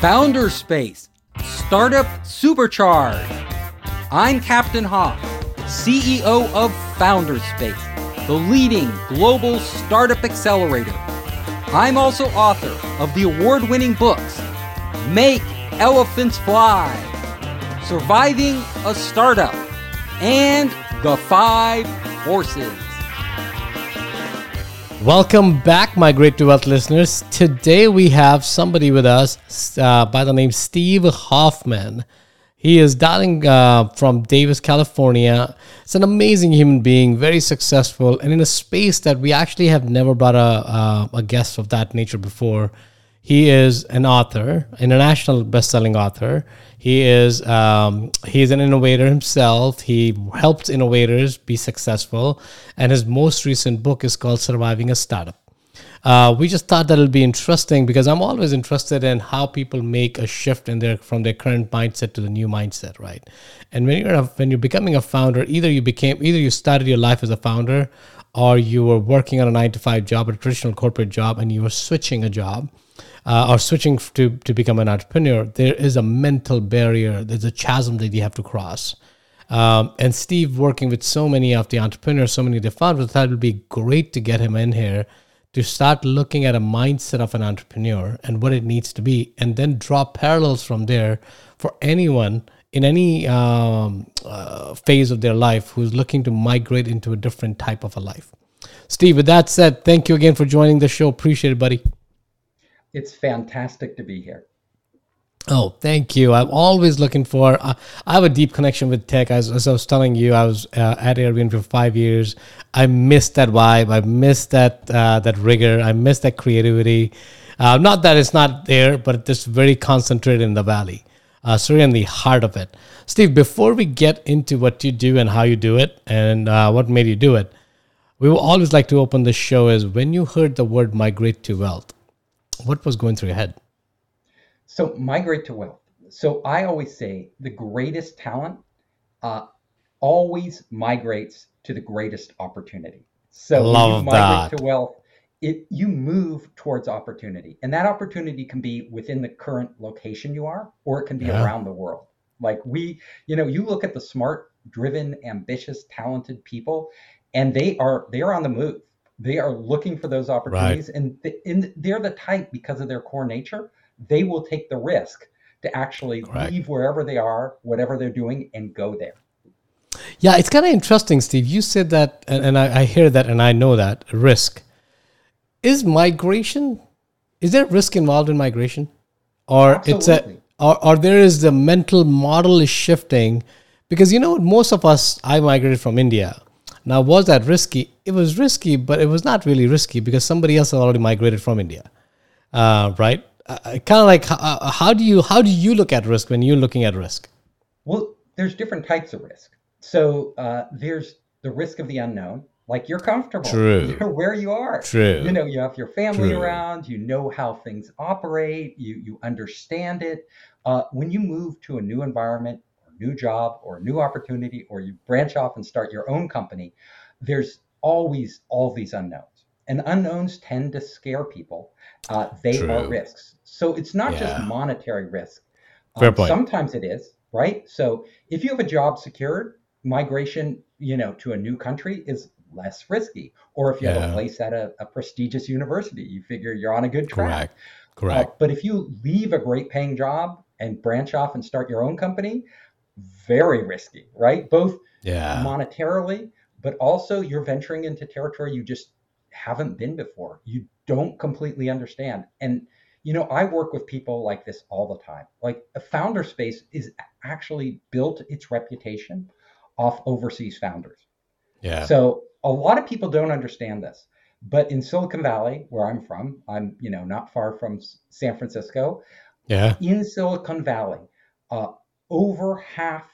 Founder Space, Startup Supercharge. I'm Captain Hoff, CEO of Founder Space, the leading global startup accelerator. I'm also author of the award winning books Make Elephants Fly, Surviving a Startup, and The Five Forces. Welcome back, Migrate to Wealth listeners. Today we have somebody with us uh, by the name Steve Hoffman. He is dialing uh, from Davis, California. It's an amazing human being, very successful, and in a space that we actually have never brought a, uh, a guest of that nature before. He is an author, international best-selling author. He is um, he's an innovator himself. He helps innovators be successful, and his most recent book is called "Surviving a Startup." Uh, we just thought that it'll be interesting because I'm always interested in how people make a shift in their from their current mindset to the new mindset, right? And when you're a, when you're becoming a founder, either you became either you started your life as a founder, or you were working on a nine to five job, a traditional corporate job, and you were switching a job uh, or switching to, to become an entrepreneur, there is a mental barrier. There's a chasm that you have to cross. Um, and Steve, working with so many of the entrepreneurs, so many of the founders, thought it would be great to get him in here to start looking at a mindset of an entrepreneur and what it needs to be, and then draw parallels from there for anyone in any um, uh, phase of their life who's looking to migrate into a different type of a life. Steve, with that said, thank you again for joining the show. Appreciate it, buddy. It's fantastic to be here. Oh, thank you. I'm always looking for. Uh, I have a deep connection with tech. As, as I was telling you, I was uh, at Airbnb for five years. I missed that vibe. I missed that uh, that rigor. I missed that creativity. Uh, not that it's not there, but it's very concentrated in the valley. Uh, in the heart of it. Steve, before we get into what you do and how you do it and uh, what made you do it, we will always like to open the show as when you heard the word migrate to wealth what was going through your head? So migrate to wealth. So I always say the greatest talent uh, always migrates to the greatest opportunity. So Love you migrate that. to wealth, it you move towards opportunity, and that opportunity can be within the current location you are, or it can be Yeah. around the world. Like we, you know, you look at the smart, driven, ambitious, talented people, and they are they are on the move. They are looking for those opportunities, and, th- and they're the type because of their core nature. They will take the risk to actually Correct. leave wherever they are, whatever they're doing, and go there. Yeah, it's kind of interesting, Steve. You said that, and, and I, I hear that, and I know that risk is migration. Is there risk involved in migration, or it's a, or, or there is the mental model is shifting? Because you know, most of us, I migrated from India. Now, was that risky? It was risky, but it was not really risky because somebody else had already migrated from India, uh, right? Uh, kind of like uh, how do you how do you look at risk when you're looking at risk? Well, there's different types of risk. So uh, there's the risk of the unknown, like you're comfortable, True. you're where you are. True. You know, you have your family True. around, you know how things operate, you you understand it. Uh, when you move to a new environment, new job, or a new opportunity, or you branch off and start your own company, there's always all these unknowns, and unknowns tend to scare people. Uh, they are risks. So it's not just monetary risk. Um. Sometimes it is, right? So if you have a job secured, migration, you know, to a new country is less risky. Or if you have a place at a, a prestigious university, you figure you're on a good track. Correct. Uh, Correct. but if you leave a great paying job and branch off and start your own company, very risky, right? Both yeah. monetarily, but also you're venturing into territory you just haven't been before. You don't completely understand. And you know, I work with people like this all the time. Like a founder space is actually built its reputation off overseas founders. yeah. So a lot of people don't understand this. But in Silicon Valley, where I'm from, I'm, you know, not far from San Francisco, yeah. in Silicon Valley, uh, over half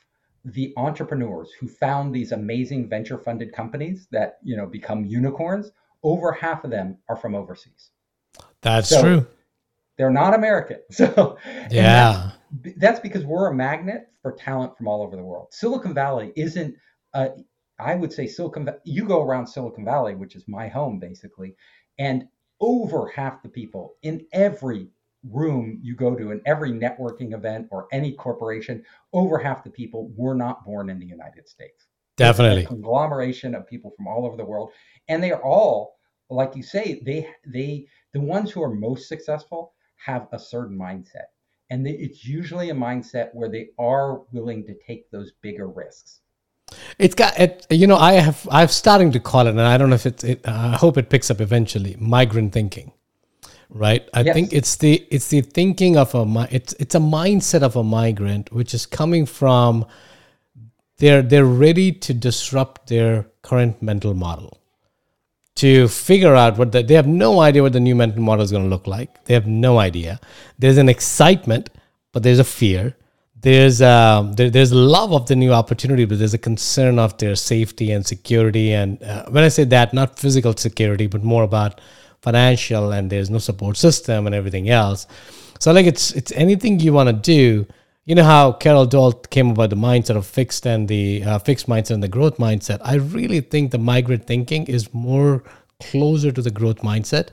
the entrepreneurs who found these amazing venture funded companies that you know become unicorns, over half of them are from overseas. That's So, true. They're not American. So Yeah. that's, that's because we're a magnet for talent from all over the world. Silicon Valley isn't. Uh, I would say Silicon. You go around Silicon Valley, which is my home basically, and over half the people in every room you go to in every networking event or any corporation, over half the people were not born in the United States. Definitely. conglomeration of people from all over the world. And they are all, like you say, they they the ones who are most successful have a certain mindset. And they, it's usually a mindset where they are willing to take those bigger risks. It's got it. You know, I have I'm starting to call it, and I don't know if it's. It, I hope it picks up eventually. Migrant thinking, right? I Yes. think it's the it's the thinking of a it's it's a mindset of a migrant, which is coming from. They're they're ready to disrupt their current mental model, to figure out what the, they have no idea what the new mental model is going to look like. They have no idea. There's an excitement, but there's a fear there's um, there, there's love of the new opportunity, but there's a concern of their safety and security. And uh, when I say that, not physical security, but more about financial, and there's no support system and everything else. So like it's it's anything you want to do. You know how Carol Dweck came about the mindset of fixed and the uh, fixed mindset and the growth mindset. I really think the migrant thinking is more closer to the growth mindset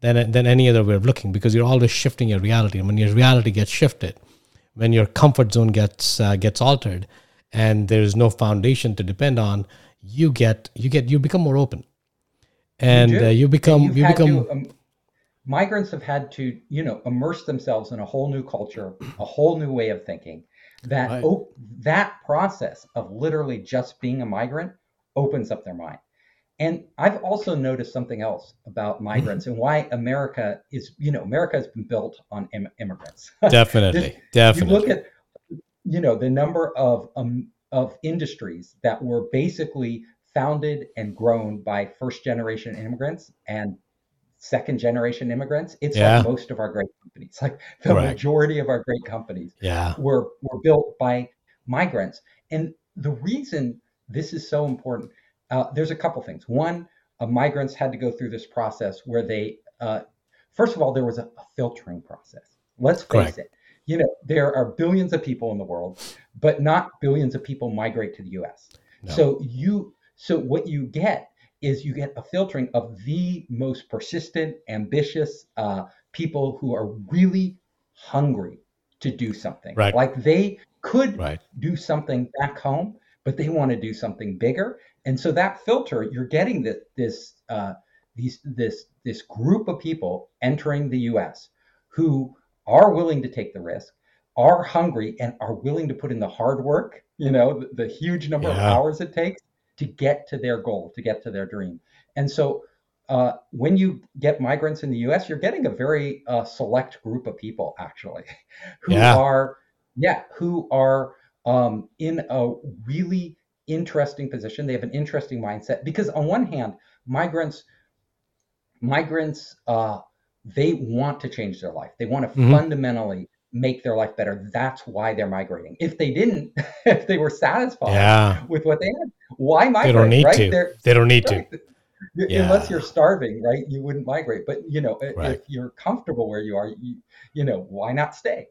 than than any other way of looking because you're always shifting your reality, and when your reality gets shifted when your comfort zone gets uh, gets altered and there is no foundation to depend on you get you get you become more open and do. uh, you become you become to, um, migrants have had to, you know, immerse themselves in a whole new culture, a whole new way of thinking. That Right. oh, that process of literally just being a migrant opens up their mind. And I've also noticed something else about migrants and why America is, you know, America has been built on Im- immigrants. definitely you definitely look at you know the number of um, of industries that were basically founded and grown by first generation immigrants and second generation immigrants it's Yeah. like most of our great companies like the Correct. majority of our great companies yeah were were built by migrants and the reason this is so important uh, there's a couple things one uh, migrants had to go through this process where they uh, first of all there was a, a filtering process let's face Correct. it you know there are billions of people in the world but not billions of people migrate to the us No. so you so what you get is you get a filtering of the most persistent ambitious uh, people who are really hungry to do something Right. like they could right do something back home, but they want to do something bigger. And so that filter, you're getting this this uh, these this this group of people entering the U.S. who are willing to take the risk, are hungry, and are willing to put in the hard work. You know, the, the huge number of hours it takes to get to their goal, to get to their dream. And so. Uh, when you get migrants in the U.S., you're getting a very uh, select group of people, actually, who Yeah. are, yeah, who are um, in a really interesting position. They have an interesting mindset because, on one hand, migrants, migrants, uh, they want to change their life. They want to Mhm. fundamentally make their life better. That's why they're migrating. If they didn't, if they were satisfied yeah with what they had, why they migrate? don't need right? to They're- they don't need to right. Y- Yeah. Unless you're starving, right? You wouldn't migrate. But you know, Right. if you're comfortable where you are, you, you know, why not stay?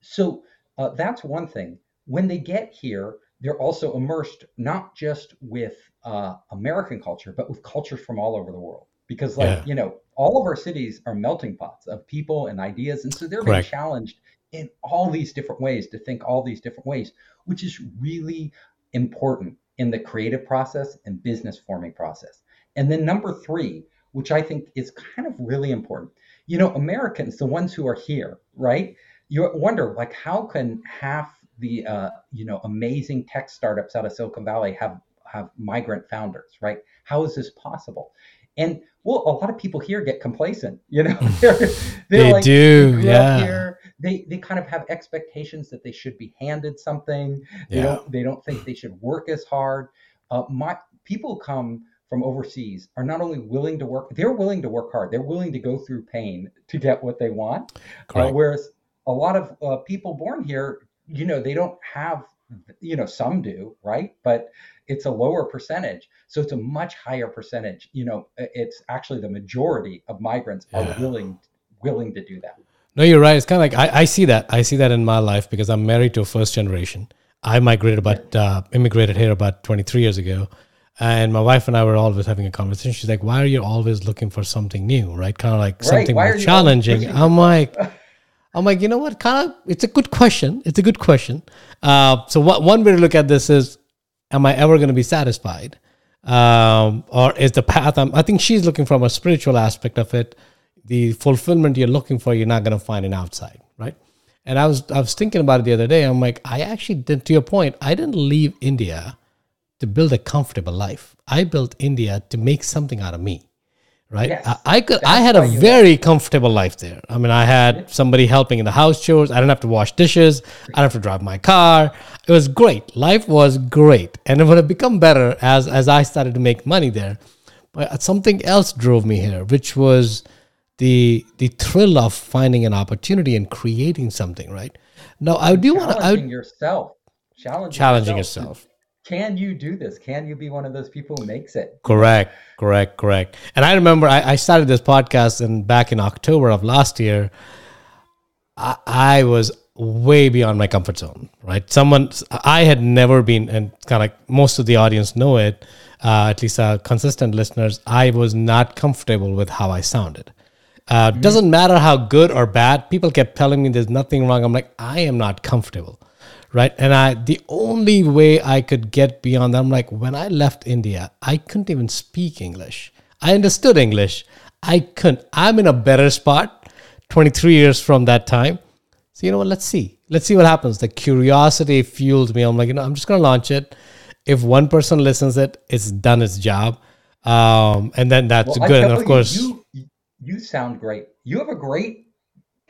So uh, that's one thing. When they get here, they're also immersed not just with uh, American culture, but with cultures from all over the world. Because, like, Yeah. you know, all of our cities are melting pots of people and ideas. And so they're being challenged in all these different ways to think all these different ways, which is really important in the creative process and business forming process. And then number three, which I think is kind of really important, you know, Americans, the ones who are here, right? You wonder, like, how can half the, uh, you know, amazing tech startups out of Silicon Valley have have migrant founders, right? How is this possible? And well, a lot of people here get complacent, you know. they're, they're They like, do, yeah. They they kind of have expectations that they should be handed something. They Yeah. don't they don't think they should work as hard. Uh, my people come from overseas are not only willing to work, they're willing to work hard. They're willing to go through pain to get what they want. Uh, whereas a lot of uh, people born here, you know, they don't have, you know, some do, right? But it's a lower percentage. So it's a much higher percentage. You know, it's actually the majority of migrants Yeah. are willing willing to do that. No, you're right. It's kind of like I, I see that. I see that in my life because I'm married to a first generation. I migrated about uh, immigrated here about 23 years ago, and my wife and I were always having a conversation. She's like, "Why are you always looking for something new? Right? Kind of like Right. something Why more are you always challenging." I'm like, I'm like, you know what? Kind of, it's a good question. It's a good question. Uh, so, what, one way to look at this is, am I ever going to be satisfied? Um, or is the path? I'm, I think she's looking from a spiritual aspect of it. The fulfillment you're looking for, you're not going to find it outside, right? And I was I was thinking about it the other day. I'm like, I actually did. To your point, I didn't leave India to build a comfortable life. I built India to make something out of me right? Yes, I, I could. I had a very comfortable life there. I mean, I had somebody helping in the house chores. I didn't have to wash dishes. I don't have to drive my car. It was great. Life was great, and it would have become better as as I started to make money there. But something else drove me here, which was the the thrill of finding an opportunity and creating something. Right now, I do want to challenging yourself, challenging, challenging yourself can you do this? Can you be one of those people who makes it? Correct, correct, correct. And I remember I, I started this podcast and back in October of last year, I, I, was way beyond my comfort zone, right? Someone, I had never been, and kind of like most of the audience know it, uh, at least uh, consistent listeners, I was not comfortable with how I sounded. Uh, mm-hmm. Doesn't matter how good or bad, people kept telling me there's nothing wrong. I'm like, I am not comfortable right? And i the only way i could get beyond that i'm like when i left india i couldn't even speak english. I understood english. I couldn't. I'm in a better spot 23 years from that time. So you know what? Let's see. Let's see what happens. The curiosity fueled me. I'm like you know i'm just going to launch it. If one person listens it it's done its job. Um, and then that's well, good. And of course you, you sound great you have a great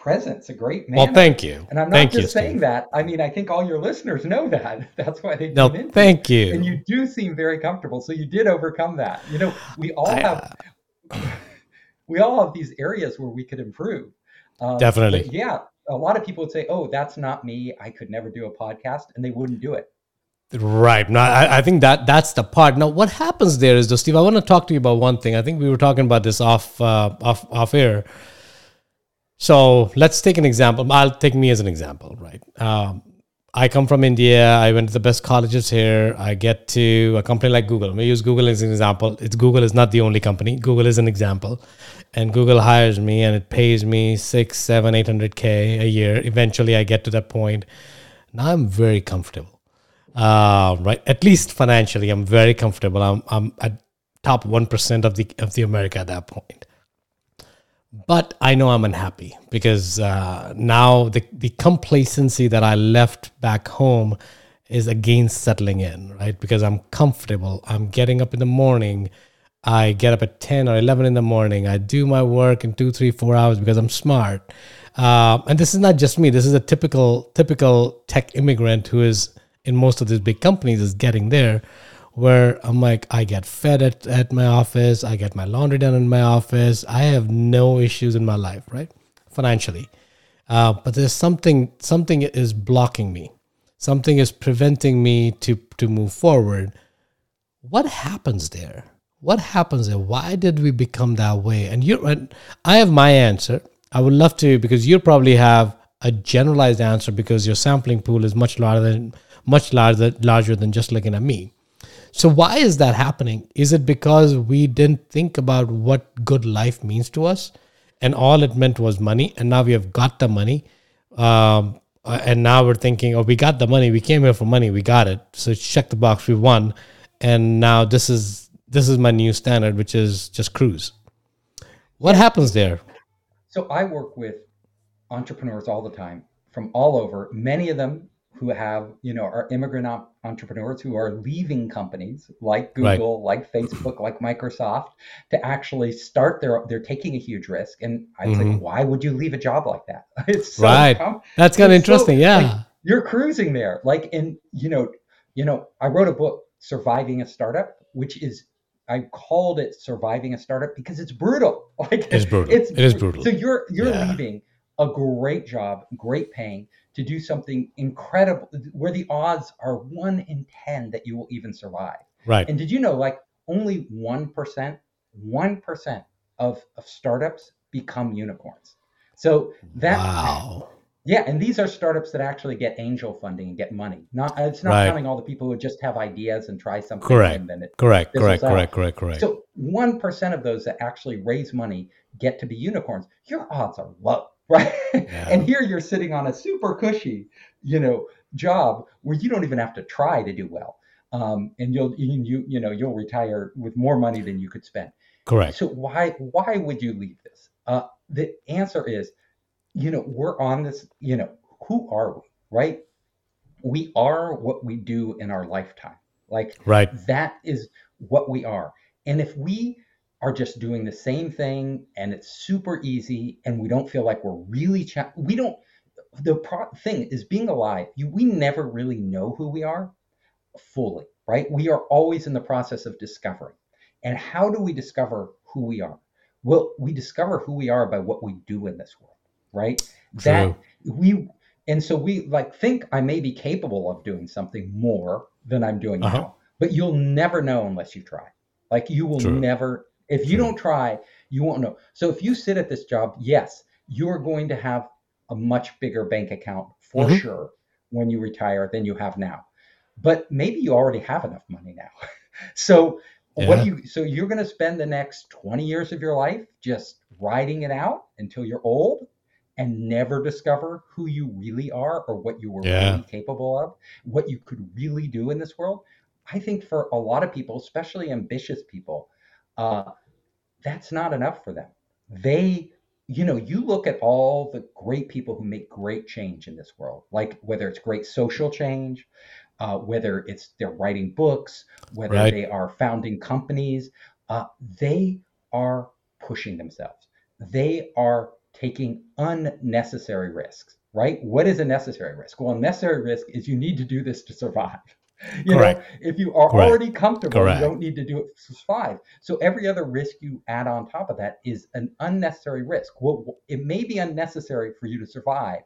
presence, a great man. Well, thank you. And I'm not thank just you, saying Steve. that. I mean, I think all your listeners know that. That's why they no, thank you. And you do seem very comfortable. So you did overcome that. You know, we all I, have uh... we all have these areas where we could improve. Um, Definitely. Yeah. A lot of people would say, "Oh, that's not me. I could never do a podcast," and they wouldn't do it. Right. No, I, I, think that that's the part. Now, what happens there is, though, Steve. I want to talk to you about one thing. I think we were talking about this off uh, off off air. So let's take an example. I'll take me as an example, right? Um, I come from India. I went to the best colleges here. I get to a company like Google. We use Google as an example. It's Google is not the only company. Google is an example, and Google hires me and it pays me six, seven, eight hundred k a year. Eventually, I get to that point. Now I'm very comfortable, uh, right? At least financially, I'm very comfortable. I'm I'm at top one percent of the of the America at that point but I know I'm unhappy because uh, now the, the complacency that I left back home is again settling in, right? Because I'm comfortable. I'm getting up in the morning. I get up at 10 or 11 in the morning. I do my work in two, three, four hours because I'm smart. Uh, and this is not just me. This is a typical, typical tech immigrant who is in most of these big companies is getting there where I'm like, I get fed at, at my office, I get my laundry done in my office, I have no issues in my life, right? Financially. Uh, but there's something something is blocking me. Something is preventing me to to move forward. What happens there? What happens there? Why did we become that way? And you and I have my answer. I would love to because you probably have a generalized answer because your sampling pool is much larger than much larger larger than just looking at me. So, why is that happening? Is it because we didn't think about what good life means to us and all it meant was money? And now we have got the money. Um, uh, and now we're thinking, oh, we got the money. We came here for money. We got it. So, check the box. We won. And now this is this is my new standard, which is just cruise. What happens there? So, I work with entrepreneurs all the time from all over. Many of them who have, you know, are immigrant op- entrepreneurs who are leaving companies like Google, right. like Facebook, like Microsoft to actually start their, they're taking a huge risk. And I was mm-hmm. like, why would you leave a job like that? It's so right. Com- That's kind of interesting. So, yeah. Like, you're cruising there. Like, in, you know, you know, I wrote a book, Surviving a Startup, which is I called it surviving a startup because it's brutal. Like it's brutal. It's, it is brutal. So you're you're yeah. leaving a great job, great paying, to do something incredible where the odds are one in 10 that you will even survive. Right. And did you know, like, only 1%, 1% of, of startups become unicorns. So that. Wow. Yeah, and these are startups that actually get angel funding and get money. Not it's not right. counting all the people who just have ideas and try something. Correct. And then it correct. Correct. Correct. Correct. Correct. So one percent of those that actually raise money get to be unicorns. Your odds are low right? Yeah. And here you're sitting on a super cushy, you know, job where you don't even have to try to do well. Um, and you'll you you know you'll retire with more money than you could spend. Correct. So why why would you leave this? Uh, the answer is, you know, we're on this. You know, who are we? Right? We are what we do in our lifetime. Like right. that is what we are. And if we are just doing the same thing and it's super easy and we don't feel like we're really cha- we don't the pro- thing is being alive you, we never really know who we are fully right we are always in the process of discovering and how do we discover who we are well we discover who we are by what we do in this world right True. that we and so we like think i may be capable of doing something more than i'm doing uh-huh. now but you'll never know unless you try like you will True. never if you don't try, you won't know. So if you sit at this job, yes, you're going to have a much bigger bank account for mm-hmm. sure when you retire than you have now. But maybe you already have enough money now. so yeah. what do you so you're going to spend the next 20 years of your life just riding it out until you're old and never discover who you really are or what you were yeah. really capable of, what you could really do in this world. I think for a lot of people, especially ambitious people, uh, that's not enough for them. They, you know, you look at all the great people who make great change in this world, like whether it's great social change, uh, whether it's they're writing books, whether right. they are founding companies, uh, they are pushing themselves. They are taking unnecessary risks, right? What is a necessary risk? Well, a necessary risk is you need to do this to survive. You Correct. know, if you are Correct. already comfortable, Correct. you don't need to do it for five. So every other risk you add on top of that is an unnecessary risk. Well, it may be unnecessary for you to survive,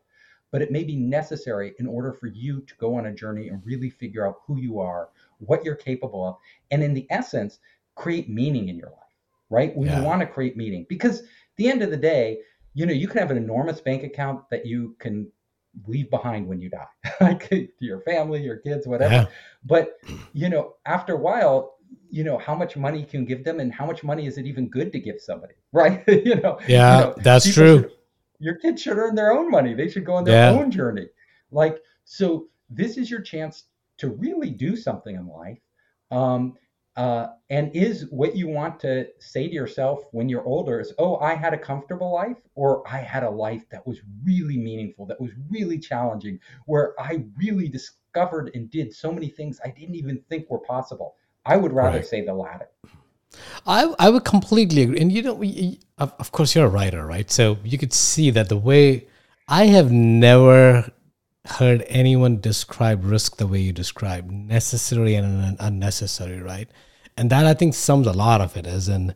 but it may be necessary in order for you to go on a journey and really figure out who you are, what you're capable of, and in the essence, create meaning in your life. Right? We yeah. want to create meaning because at the end of the day, you know, you can have an enormous bank account that you can leave behind when you die, like to your family, your kids, whatever. Yeah. But you know, after a while, you know how much money you can give them, and how much money is it even good to give somebody, right? you know. Yeah, you know, that's true. Should, your kids should earn their own money. They should go on their yeah. own journey. Like so, this is your chance to really do something in life. Um, uh, and is what you want to say to yourself when you're older is, oh, I had a comfortable life, or I had a life that was really meaningful, that was really challenging, where I really discovered and did so many things I didn't even think were possible. I would rather right. say the latter. I, I would completely agree. And you know, of, of course, you're a writer, right? So you could see that the way I have never heard anyone describe risk the way you describe necessary and unnecessary, right? And that I think sums a lot of it as in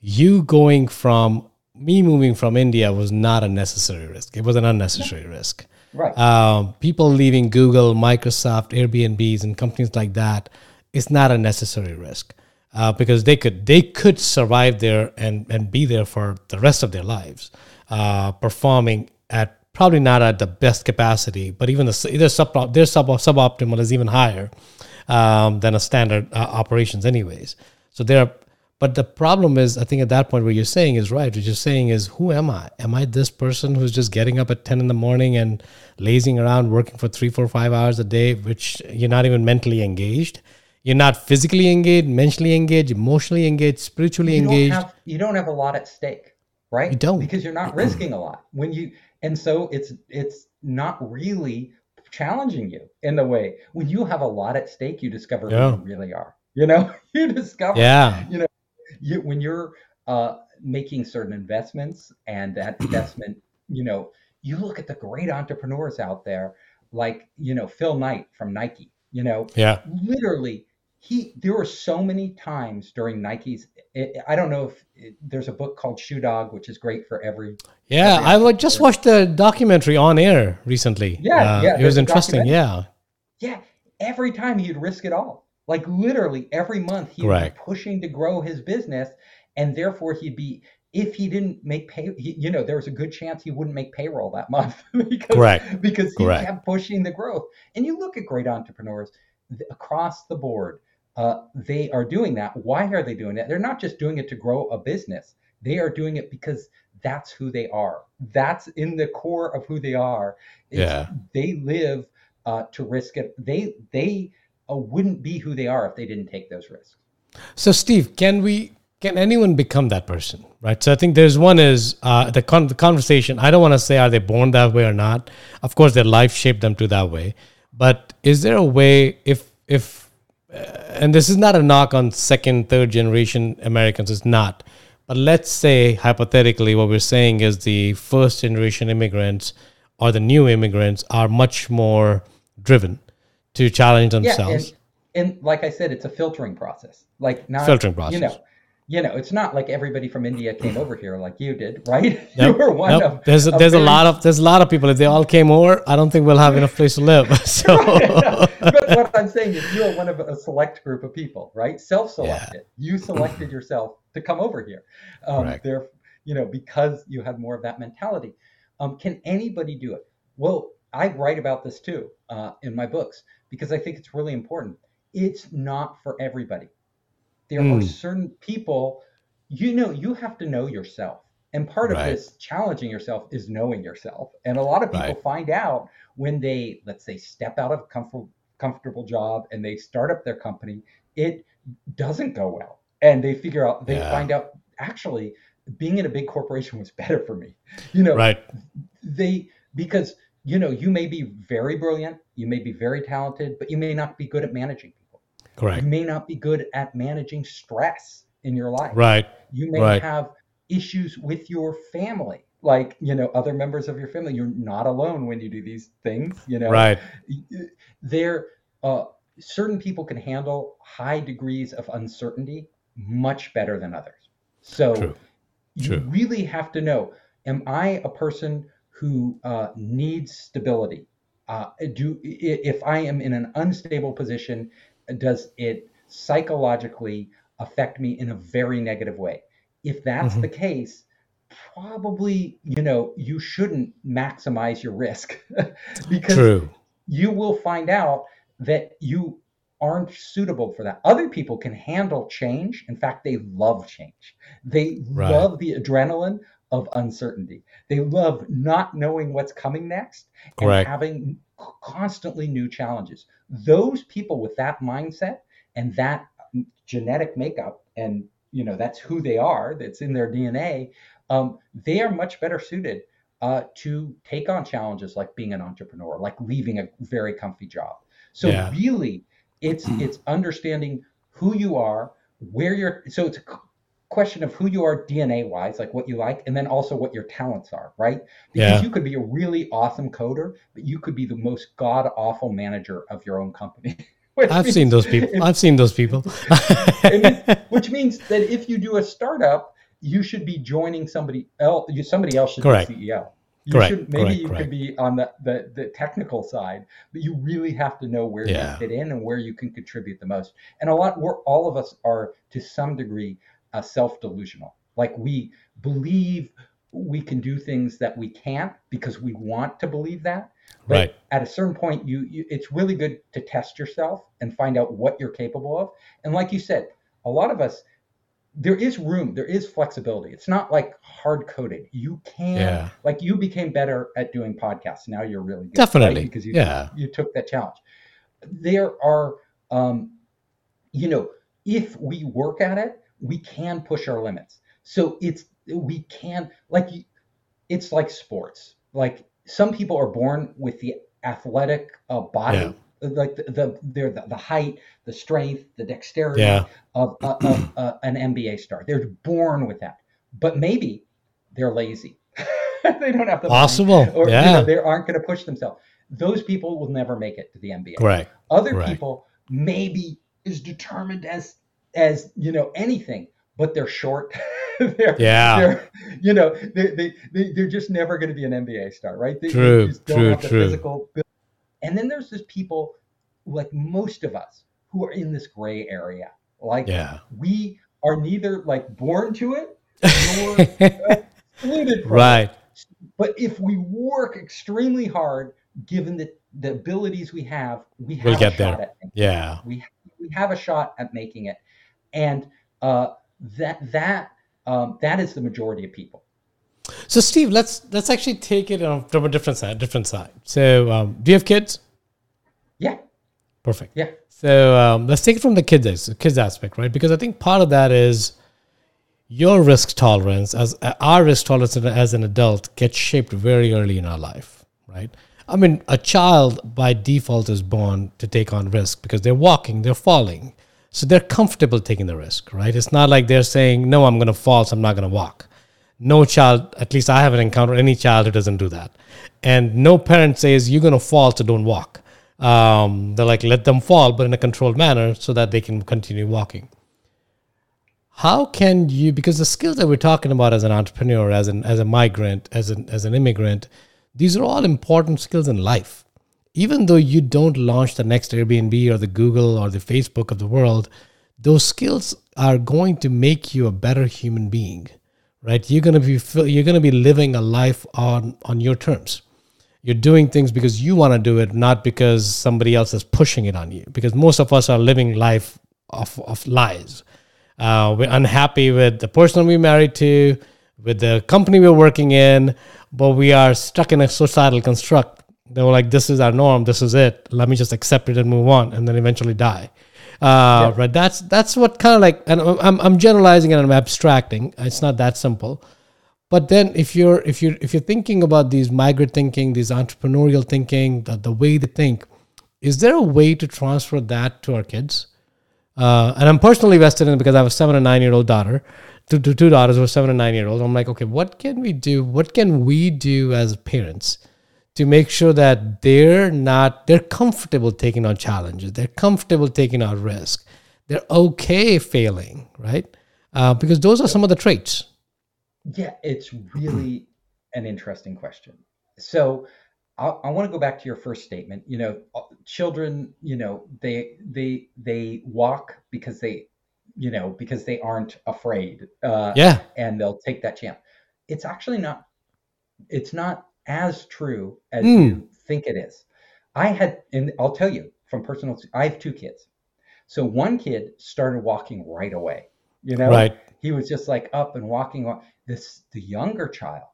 you going from me moving from India was not a necessary risk. It was an unnecessary risk. Right. Um, people leaving Google, Microsoft, Airbnbs, and companies like that is not a necessary risk uh, because they could they could survive there and and be there for the rest of their lives, uh, performing at probably not at the best capacity, but even the their sub their sub suboptimal is even higher um, than a standard uh, operations, anyways. So there, are, but the problem is, I think at that point, what you're saying is right. What you're saying is, who am I? Am I this person who's just getting up at ten in the morning and lazing around, working for three, four, five hours a day, which you're not even mentally engaged? You're not physically engaged, mentally engaged, emotionally engaged, spiritually you engaged. Don't have, you don't have a lot at stake, right? You don't because you're not risking a lot when you, and so it's it's not really challenging you in the way. When you have a lot at stake you discover yeah. who you really are you know? You discover yeah. you know you, when you're uh, making certain investments and that investment you know you look at the great entrepreneurs out there like you know phil knight from nike you know? Yeah. Literally he there were so many times during Nike's. It, I don't know if it, there's a book called Shoe Dog, which is great for every. Yeah, every I just watched the documentary on air recently. Yeah, uh, yeah, it was interesting. Yeah, yeah. Every time he'd risk it all, like literally every month he'd be pushing to grow his business, and therefore he'd be if he didn't make pay, he, you know, there was a good chance he wouldn't make payroll that month because Correct. because he Correct. kept pushing the growth. And you look at great entrepreneurs across the board uh, they are doing that. Why are they doing it? They're not just doing it to grow a business. They are doing it because that's who they are. That's in the core of who they are. It's, Yeah. They live uh, to risk it. They they uh, wouldn't be who they are if they didn't take those risks. So, Steve, can we? Can anyone become that person? Right. So, I think there's one is uh, the, con- the conversation. I don't want to say are they born that way or not. Of course, their life shaped them to that way. But is there a way if if and this is not a knock on second, third generation Americans. It's not. But let's say hypothetically, what we're saying is the first generation immigrants or the new immigrants are much more driven to challenge themselves. Yeah, and, and like I said, it's a filtering process. Like not Filtering process. You know, you know, it's not like everybody from India came over here like you did, right? you were one nope. of. there's a, there's a lot of there's a lot of people. If they all came over, I don't think we'll have enough place to live. So but what I'm saying is, you're one of a select group of people, right? Self-selected. You selected yourself to come over here. Um, Correct. there, you know, because you had more of that mentality. Um, can anybody do it? Well, I write about this too uh, in my books because I think it's really important. It's not for everybody. There are Mm. certain people, you know, you have to know yourself. And part of Right. this challenging yourself is knowing yourself. And a lot of people Right. find out when they, let's say, step out of a comfort, comfortable job and they start up their company, it doesn't go well. And they figure out, they Yeah. find out, actually, being in a big corporation was better for me. You know, right, they because you know you may be very brilliant you may be very talented but you may not be good at managing people correct, you may not be good at managing stress in your life. Right, you may right. have issues with your family. Like you know other members of your family you're not alone when you do these things you know? Right, there uh, certain people can handle high degrees of uncertainty much better than others. So True. you True. really have to know am i a person who uh, needs stability? Uh, do if i am in an unstable position does it psychologically affect me in a very negative way if that's Mhm. the case probably you know you shouldn't maximize your risk because True. you will find out that you aren't suitable for that. Other people can handle change. In fact, they love change. They Right. love the adrenaline of uncertainty. They love not knowing what's coming next and having constantly new challenges. Those people with that mindset and that genetic makeup and you know that's who they are that's in their dna um, they are much better suited uh, to take on challenges like being an entrepreneur like leaving a very comfy job so Yeah. really it's it's understanding who you are where you're so it's question of who you are dna wise like what you like and then also what your talents are right because Yeah. you could be a really awesome coder but you could be the most god awful manager of your own company I've means- seen those people. I've seen those people. it which means that if you do a startup, you should be joining somebody else. You, somebody else should Correct. be CEO. You Correct, should, maybe correct, you correct. could be on the, the the technical side, but you really have to know where Yeah. you fit in and where you can contribute the most. And a lot, we're all of us are to some degree uh, self delusional. Like we believe we can do things that we can't because we want to believe that. But Right. at a certain point, you, you it's really good to test yourself and find out what you're capable of. And like you said, a lot of us, there is room, there is flexibility. It's not like hard coded. You can, Yeah. like you became better at doing podcasts. Now you're really good, Definitely. right? because you Yeah. you took that challenge. There are, um, you know, if we work at it, we can push our limits. So it's we can like it's like sports. Like some people are born with the athletic uh, body, Yeah. like the, the they're the, the height, the strength, the dexterity Yeah. of, uh, of uh, an NBA star. They're born with that, but maybe they're lazy. they don't have the Possible. or you Yeah. know, they aren't going to push themselves. Those people will never make it to the NBA. Right. Other Right. people maybe is determined as as you know anything, but they're short. they're, Yeah. they're you know they they, they they're just never going to be an NBA star, right? They, they True, just don't true, have the true. physical. And then there's just people like most of us who are in this gray area. Like Yeah. we are neither like born to it nor excluded from it. right. But if we work extremely hard, given the, the abilities we have, we have We'll a get shot there. Yeah. we we have a shot at making it, and uh, that that um, that is the majority of people. So, Steve, let's let's actually take it from a different side. Different side. So, um, do you have kids? Yeah. Perfect. Yeah. So um, let's take it from the kids kids aspect, right? Because I think part of that is your risk tolerance as uh, our risk tolerance as an adult gets shaped very early in our life, right? I mean, a child by default is born to take on risk because they're walking, they're falling. So they're comfortable taking the risk, right? It's not like they're saying, no, I'm going to fall, so I'm not going to walk. No child, at least I haven't encountered any child who doesn't do that. And no parent says, you're going to fall, so don't walk. Um, they're like, let them fall, but in a controlled manner so that they can continue walking. How can you, because the skills that we're talking about as an entrepreneur, as an as a migrant, as an as an immigrant, these are all important skills in life. Even though you don't launch the next Airbnb or the Google or the Facebook of the world, those skills are going to make you a better human being, right? You're gonna be you're gonna be living a life on on your terms. You're doing things because you want to do it, not because somebody else is pushing it on you. Because most of us are living life of, of lies. Uh, we're unhappy with the person we married to, with the company we're working in, but we are stuck in a societal construct. They were like, this is our norm, this is it. Let me just accept it and move on, and then eventually die. Uh, yeah. Right? That's that's what kind of like, and I'm I'm generalizing and I'm abstracting. It's not that simple. But then, if you're if you're if you're thinking about these migrant thinking, these entrepreneurial thinking, the, the way they think, is there a way to transfer that to our kids? Uh, and I'm personally vested in it because I have a seven and nine year old daughter two, two, two daughters who are seven and nine year olds. I'm like, okay, what can we do? What can we do as parents to make sure that they're not, they're comfortable taking on challenges, they're comfortable taking on risk, they're okay failing, right? Uh, because those are some of the traits. Yeah, it's really an interesting question. So, I, I want to go back to your first statement. You know, uh, children, you know, they they they walk because they you know, because they aren't afraid. Uh, yeah. And they'll take that chance. It's actually not, it's not as true as mm. you think it is. I had, and I'll tell you from personal, I have two kids. So one kid started walking right away, you know, right. he was just like up and walking. This, the younger child,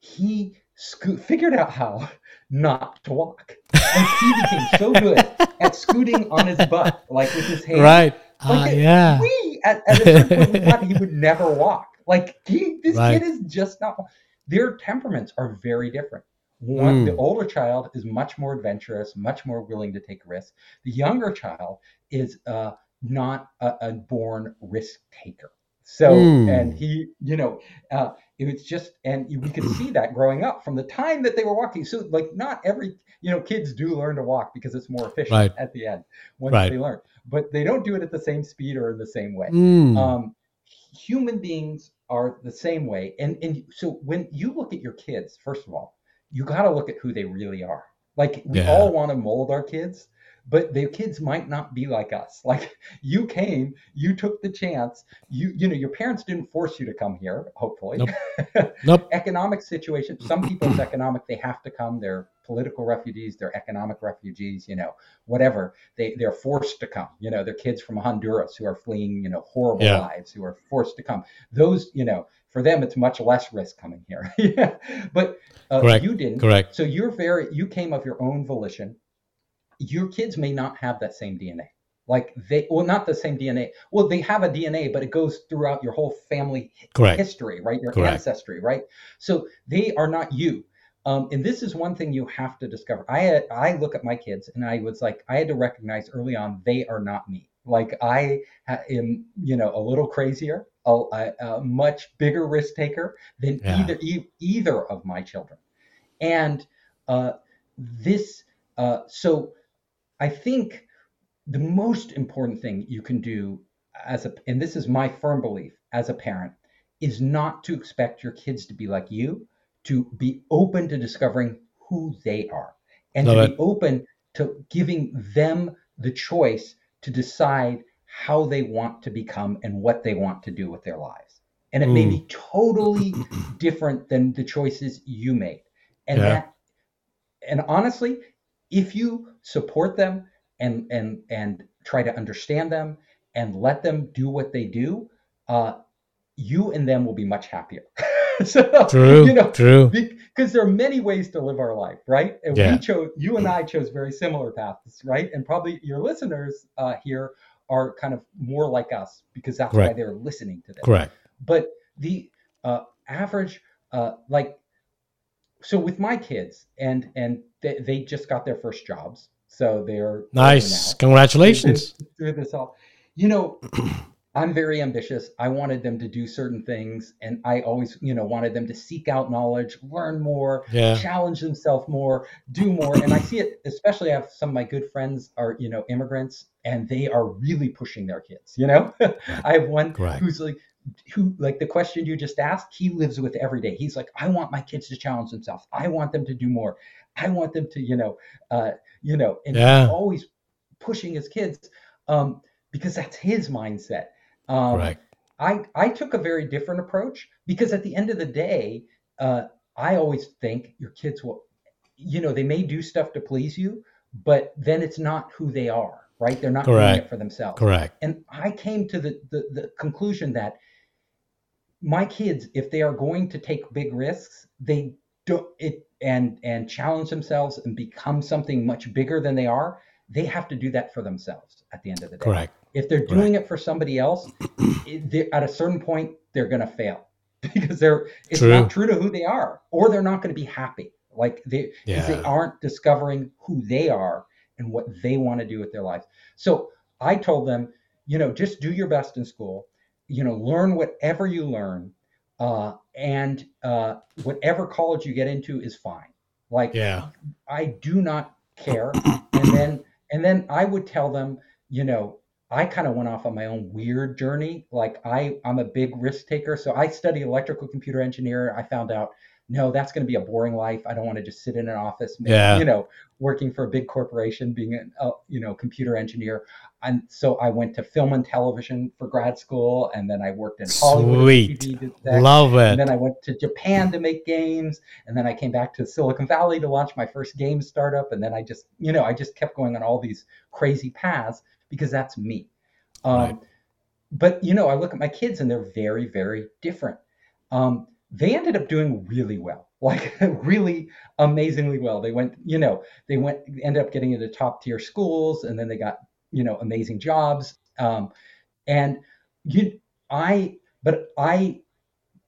he sco- figured out how not to walk. And he became so good at scooting on his butt, like with his hands. Right. Like uh, yeah. We at, at a certain point we thought he would never walk. Like he, this right. kid is just not. Their temperaments are very different. One, mm. the older child is much more adventurous, much more willing to take risks. The younger child is uh, not a, a born risk taker. So, mm. and he, you know, uh, it was just, and we could see that growing up from the time that they were walking. So, like, not every, you know, kids do learn to walk because it's more efficient right. at the end once right. they learn, but they don't do it at the same speed or in the same way. Mm. Um, human beings are the same way. And, and so when you look at your kids, first of all, you got to look at who they really are. Like, we yeah. all want to mold our kids but the kids might not be like us. Like you came you took the chance. You you know your parents didn't force you to come here hopefully. Nope, nope. economic situation some people's economic they have to come. They're political refugees they're economic refugees you know whatever. They they're forced to come. You know they're kids from honduras who are fleeing you know horrible yeah. lives who are forced to come. Those you know for them it's much less risk coming here. Yeah but uh, you didn't. Correct. So you're very you came of your own volition your kids may not have that same DNA. Like they, well, not the same DNA. Well, they have a DNA, but it goes throughout your whole family Correct. history, right? Your Correct. ancestry, right? So they are not you. Um, and this is one thing you have to discover. I had, I look at my kids and I was like, I had to recognize early on they are not me. Like I am, you know, a little crazier, a, a much bigger risk taker than yeah. either e- either of my children. And uh, this, uh, so I think the most important thing you can do as a and this is my firm belief as a parent is not to expect your kids to be like you to be open to discovering who they are and Love to it. be open to giving them the choice to decide how they want to become and what they want to do with their lives and it mm. may be totally different than the choices you made and yeah. that and honestly if you support them and and and try to understand them and let them do what they do, uh, you and them will be much happier. so, True. You know, true. because there are many ways to live our life, right? And Yeah. we chose, you and I chose very similar paths, right? And probably your listeners uh, here are kind of more like us because that's why they're listening to this. Correct. But the uh, average, uh, like, so with my kids, and and they, they just got their first jobs, so they're Nice. Congratulations. through this all. You know, I'm very ambitious. I wanted them to do certain things, and I always, you know, wanted them to seek out knowledge, learn more, Yeah. challenge themselves more, do more. And I see it, especially I have some of my good friends are, you know, immigrants, and they are really pushing their kids. You know, I have one Correct. who's like, who like the question you just asked, he lives with every day. He's like, I want my kids to challenge themselves. I want them to do more. I want them to, you know, uh, you know, and Yeah. always pushing his kids um, because that's his mindset. Um, Correct. I I took a very different approach because at the end of the day, uh, I always think your kids will, you know, they may do stuff to please you, but then it's not who they are, right? They're not doing it for themselves. Correct. And I came to the, the the conclusion that my kids, if they are going to take big risks, they don't it and and challenge themselves and become something much bigger than they are. They have to do that for themselves at the end of the day. Correct. If they're doing it for somebody else, at a certain point they're going to fail because they're it's True. not true to who they are, or they're not going to be happy. Like they Yeah. they aren't discovering who they are and what they want to do with their lives. So I told them, you know, just do your best in school. You know, learn whatever you learn, uh, and uh, whatever college you get into is fine. Like Yeah. I do not care. And then and then I would tell them, you know, I kind of went off on my own weird journey. Like I I'm a big risk taker, so I studied electrical computer engineer. I found out no, that's going to be a boring life. I don't want to just sit in an office, ma- Yeah. you know, working for a big corporation, being a, a you know computer engineer. And so I went to film and television for grad school, and then I worked in Hollywood. Sweet. Love And then I went to Japan to make games, and then I came back to Silicon Valley to launch my first game startup, and then I just, you know, I just kept going on all these crazy paths because that's me. Um, Right. But you know, I look at my kids, and they're very, very different. Um, they ended up doing really well, like really amazingly well. They went, you know, they went, ended up getting into top tier schools, and then they got, you know, amazing jobs. Um, and you, I, but I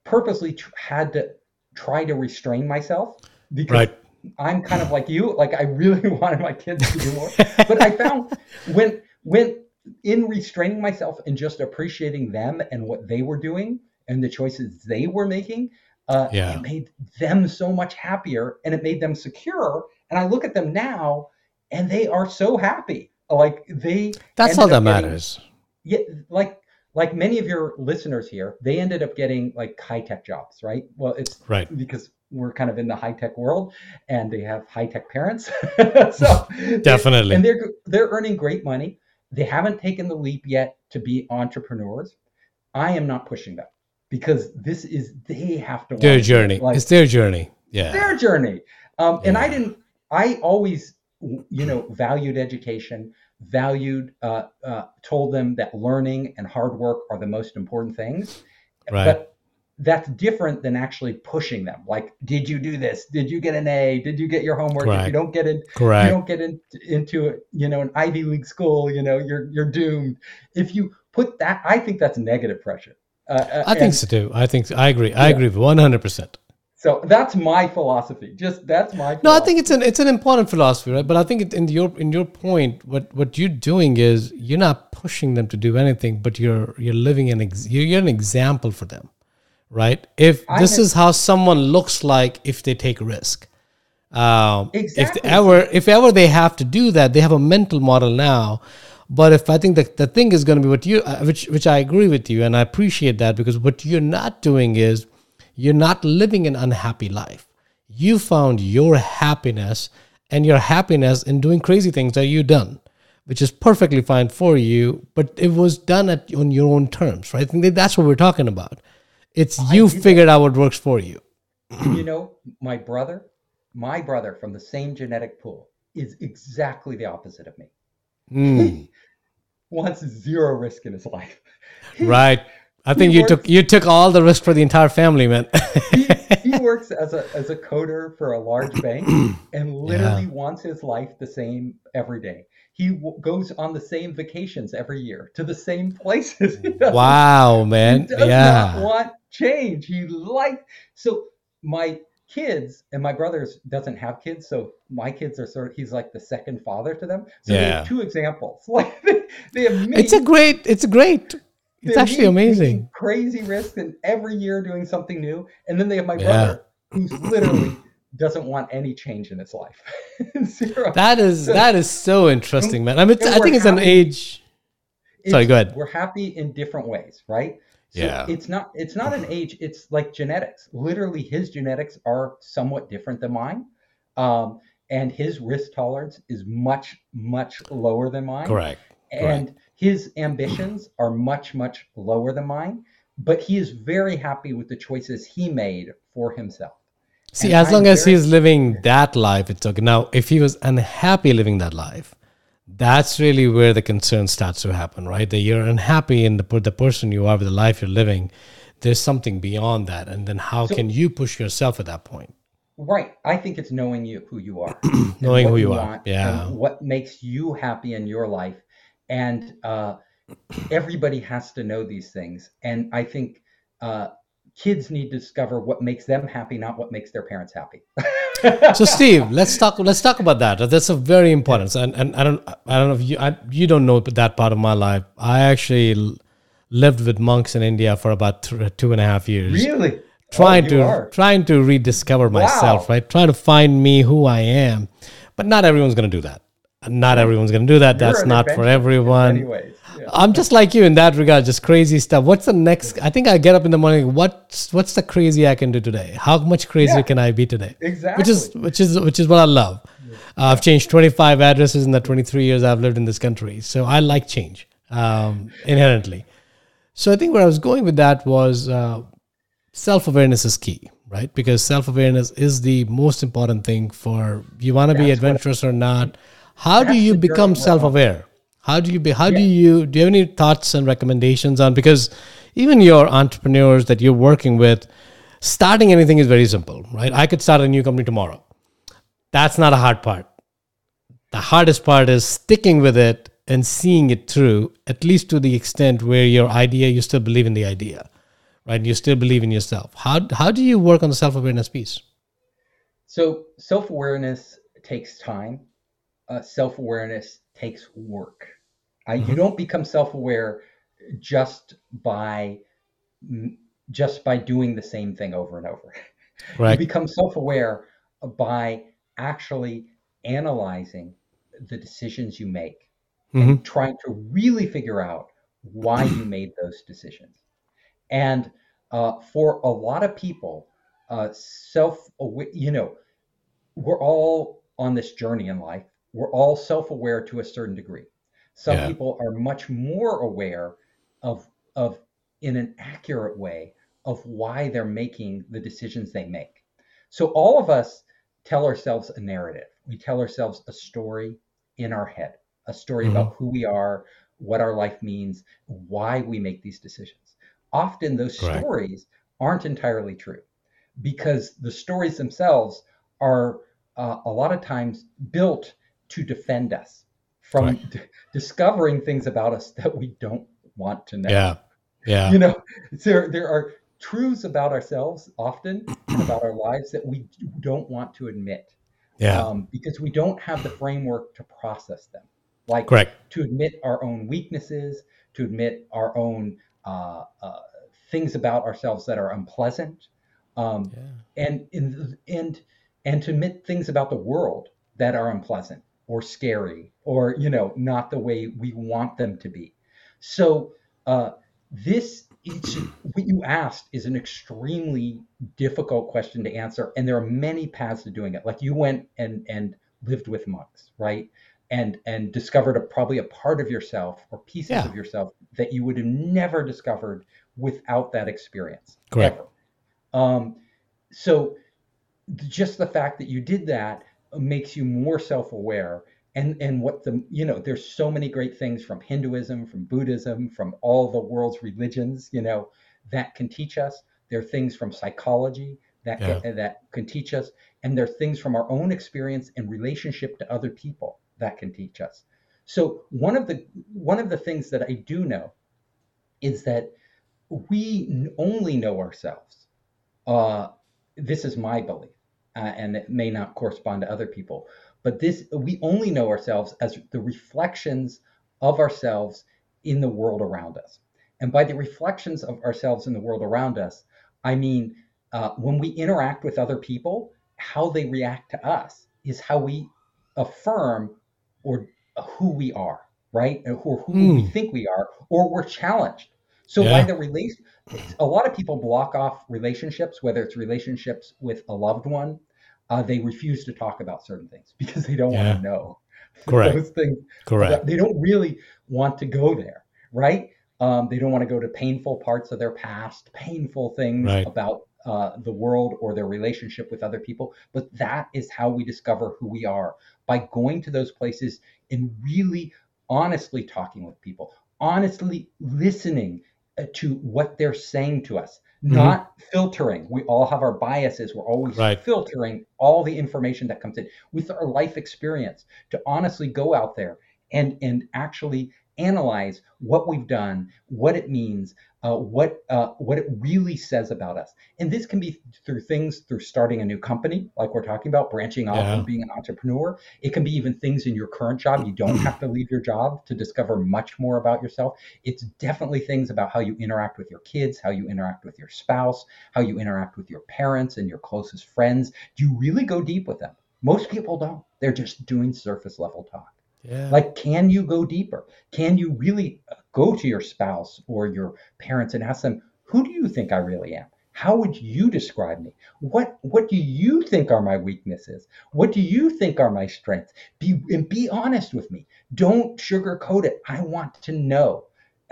purposely tr- had to try to restrain myself because Right. I'm kind of like you. Like I really wanted my kids to do more, but I found when when in restraining myself and just appreciating them and what they were doing and the choices they were making, uh, Yeah. it made them so much happier and it made them secure. And I look at them now, and they are so happy. Like they That's all that getting- matters. yeah, like like many of your listeners here, they ended up getting like high tech jobs, right? Well, it's Right. because we're kind of in the high tech world, and they have high tech parents, so Definitely. and they're they're earning great money. They haven't taken the leap yet to be entrepreneurs. I am not pushing them because this is they have to Their wanna it. journey. Like, it's their journey. Yeah. their journey. Um, and I didn't. I always, you know, valued education. Valued, uh, uh, told them that learning and hard work are the most important things. Right. But that's different than actually pushing them. Like, did you do this? Did you get an A? Did you get your homework? If you don't get it, you don't get in, into you know an Ivy League school. You know, you're you're doomed. If you put that, I think that's negative pressure. Uh, uh, I think so too. I think so. I agree. I Yeah. agree one hundred percent. so. That's my philosophy. Just that's my. No, I think it's an it's an important philosophy, right? But I think it, in your in your point, what what you're doing is you're not pushing them to do anything, but you're you're living an ex, you're, you're an example for them, right? If I this have- is how someone looks like if they take risk, um, Exactly. if ever if ever they have to do that, they have a mental model now. But if I think that the thing is going to be what you, uh, which which I agree with you, and I appreciate that because what you're not doing is you're not living an unhappy life. You found your happiness and your happiness in doing crazy things that you've done, which is perfectly fine for you. But it was done at on your own terms, right? I think that's what we're talking about. It's you did that. figured out what works for you. you know, my brother, my brother from the same genetic pool is exactly the opposite of me. Mm, Wants zero risk in his life. right. I think He you took you took all the risk for the entire family, man. he, he works as a as a coder for a large bank and literally wants his life the same every day. He w- goes on the same vacations every year to the same places. He wow, He man. does not Yeah. want change. He like so my kids and my brothers doesn't have kids, so my kids are sort of he's like the second father to them. So they Yeah. have two examples. Like they, they have me. It's a great it's great. It's actually amazing. Crazy risks and every year doing something new. And then they have my Yeah. brother who's literally doesn't want any change in his life. Zero. That is that is so interesting, man. I mean, I think it's an age. sorry, go ahead. We're happy in different ways, right? So Yeah. It's not it's not an age, it's like genetics. Literally his genetics are somewhat different than mine. Um, and his risk tolerance is much, much lower than mine. Correct. and his ambitions are much much lower than mine but he is very happy with the choices he made for himself See, And as I'm long as he's living that life, it's okay. Now, if he was unhappy living that life, that's really where the concern starts to happen, right? That you're unhappy in the the person you are with the life you're living. There's something beyond that, and then how can you push yourself at that point? right i think it's knowing you who you are Knowing who you are, yeah. what makes you happy in your life and uh, everybody has to know these things and i think uh, kids need to discover what makes them happy not what makes their parents happy So, Steve, let's talk. Let's talk about that. That's a very important. And, and I don't. I don't know if you. I, you don't know that part of my life. I actually lived with monks in India for about th- two and a half years. really trying Oh, to are. trying to rediscover myself, Wow. right? Trying to find me who I am. But not everyone's going to do that. Not everyone's going to do that. You're That's not for adventurer in everyone. Yeah. I'm just like you in that regard, just crazy stuff. What's the next? I think I get up in the morning. What's what's the crazy I can do today? How much crazier Yeah. can I be today? Exactly. Which is which is which is what I love. Uh, I've changed 25 addresses in the 23 years I've lived in this country, so I like change um, inherently. So I think where I was going with that was uh, self awareness is key, right? Because self awareness is the most important thing for you want to be adventurous or not. How do you become self aware? How do you be? How do you? Do you have any thoughts and recommendations on? Because even your entrepreneurs that you're working with, starting anything is very simple, right? I could start a new company tomorrow. That's not a hard part. The hardest part is sticking with it and seeing it through, at least to the extent where your idea, you still believe in the idea, right? You still believe in yourself. How, how do you work on the self awareness piece? So self awareness takes time. Uh, self awareness takes work. I, You Mm-hmm. don't become self aware just by just by doing the same thing over and over. You become self aware by actually analyzing the decisions you make Mhm. and trying to really figure out why you made those decisions. And uh, for a lot of people, uh, self aware, you know, we're all on this journey in life. We're all self aware to a certain degree. Some Yeah. people are much more aware of, of, in an accurate way, of why they're making the decisions they make. So all of us tell ourselves a narrative. We tell ourselves a story in our head, a story Mhm. about who we are, what our life means, why we make these decisions. Often those Correct. stories aren't entirely true because the stories themselves are uh, a lot of times built to defend us from d- discovering things about us that we don't want to know Yeah. Yeah. you know there there are truths about ourselves often and about our lives that we don't want to admit Yeah. um, because we don't have the framework to process them like Correct. to admit our own weaknesses to admit our own uh, uh, things about ourselves that are unpleasant um, Yeah. and in and and to admit things about the world that are unpleasant or scary or you know not the way we want them to be so uh, this is what you asked is an extremely difficult question to answer and there are many paths to doing it like you went and and lived with monks right and and discovered a, probably a part of yourself or pieces Yeah. of yourself that you would have never discovered without that experience Correct. Um, so just the fact that you did that makes you more self-aware. And and what the you know there's so many great things from hinduism from buddhism from all the world's religions you know that can teach us. There are things from psychology that Yeah. can, that can teach us. And there are things from our own experience and relationship to other people that can teach us. So one of the one of the things that i do know is that we only know ourselves. Uh, this is my belief uh, and it may not correspond to other people but this we only know ourselves as the reflections of ourselves in the world around us and by the reflections of ourselves in the world around us i mean uh, when we interact with other people how they react to us is how we affirm or who we are right or who we Hmm. think we are or we're challenged so Yeah. by the release, a lot of people block off relationships, whether it's relationships with a loved one. Uh, they refuse to talk about certain things because they don't Yeah. want to know Correct. those things. Correct. They don't really want to go there, right? Um, they don't want to go to painful parts of their past, painful things Right. about uh, the world or their relationship with other people. But that is how we discover who we are by going to those places and really honestly talking with people, honestly listening uh, to what they're saying to us, Mhm. not filtering. We all have our biases. We're always Right. filtering all the information that comes in with our life experience to honestly go out there and and actually analyze what we've done, what it means, uh, what uh, what it really says about us. And this can be through things through starting a new company, like we're talking about, branching off Yeah. and being an entrepreneur. It can be even things in your current job. You don't have to leave your job to discover much more about yourself. It's definitely things about how you interact with your kids, how you interact with your spouse, how you interact with your parents and your closest friends. Do you really go deep with them? Most people don't. They're just doing surface level talk. Yeah. Like, can you go deeper? Can you really uh, go to your spouse or your parents and ask them, who do you think I really am? How would you describe me? What what do you think are my weaknesses? What do you think are my strengths? Be and be honest with me. Don't sugarcoat it. I want to know.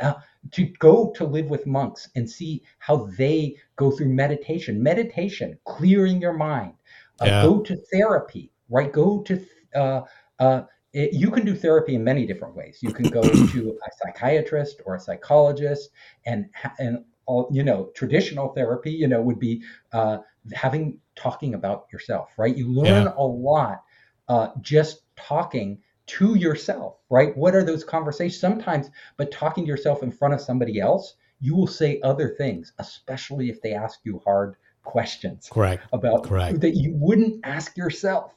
Uh, to go to live with monks and see how they go through meditation, meditation, clearing your mind. Uh, Yeah. Go to therapy, right? Go to uh, uh, it, you can do therapy in many different ways. You can go to a psychiatrist or a psychologist, and and all you know, traditional therapy, you know, would be uh, having talking about yourself, right? You learn Yeah. a lot uh, just talking to yourself, right? What are those conversations? Sometimes, but talking to yourself in front of somebody else, you will say other things, especially if they ask you hard questions Correct. about Correct. that you wouldn't ask yourself.